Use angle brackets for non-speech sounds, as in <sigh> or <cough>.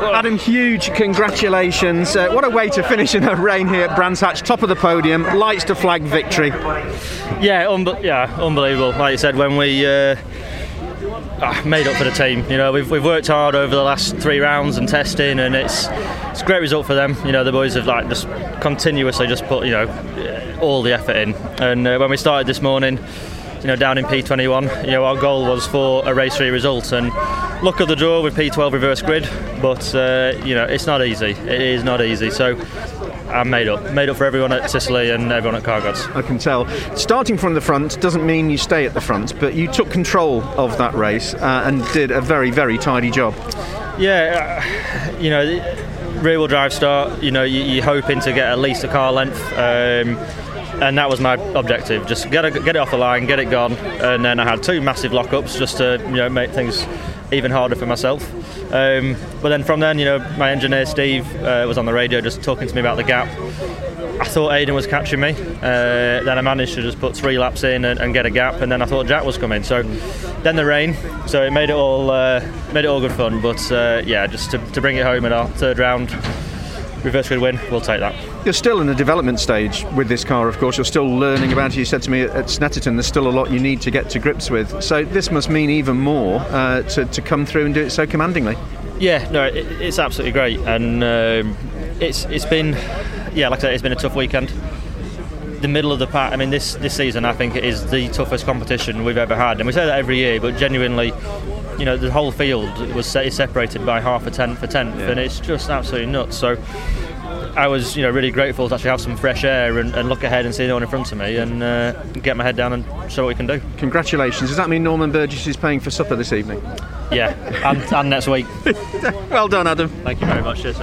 Adam, huge congratulations. Uh, what a way to finish in the rain here at Brands Hatch, top of the podium, lights to flag victory. Yeah, yeah, unbelievable. Like you said, when we uh, ah, made up for the team, you know, we've, we've worked hard over the last three rounds and testing, and it's it's a great result for them. You know, the boys have like just continuously just put you know all the effort in. And uh, when we started this morning, you know, down in P21, you know, our goal was for a race three result, and luck of the draw with P12 reverse grid, but uh, you know, it's not easy. It is not easy. So. I'm made up, made up for everyone at Ciceley and everyone at Car Gods. I can tell. Starting from the front doesn't mean you stay at the front, but you took control of that race uh, and did a very, very tidy job. Yeah, uh, <laughs> you know, rear wheel drive start, you know, you, you're hoping to get at least a car length. Um, and that was my objective. Just get, a, get it off the line, get it gone, and then I had two massive lockups just to you know make things even harder for myself. Um, but then from then, you know, my engineer Steve uh, was on the radio just talking to me about the gap. I thought Aiden was catching me. Uh, then I managed to just put three laps in and, and, get a gap, and then I thought Jack was coming. So then the rain, so it made it all uh, made it all good fun. But uh, yeah, just to, to bring it home in our third round, reverse grid win, we'll take that. You're still in the development stage with this car, of course. You're still learning about it. You said to me at Snetterton, there's still a lot you need to get to grips with. So this must mean even more uh, to, to come through and do it so commandingly. Yeah, no, it, it's absolutely great, and um, it's it's been, yeah, like I said, it's been a tough weekend. The middle of the pack. I mean, this this season, I think it is the toughest competition we've ever had, and we say that every year, but genuinely, you know, the whole field was separated by half a tenth for tenth, yeah. and it's just absolutely nuts. So. I was, you know, really grateful to actually have some fresh air and, and look ahead and see no one in front of me and uh, get my head down and show what we can do. Congratulations! Does that mean Norman Burgess is paying for supper this evening? Yeah, and, and next week. <laughs> well done, Adam. Thank you very much. Cheers.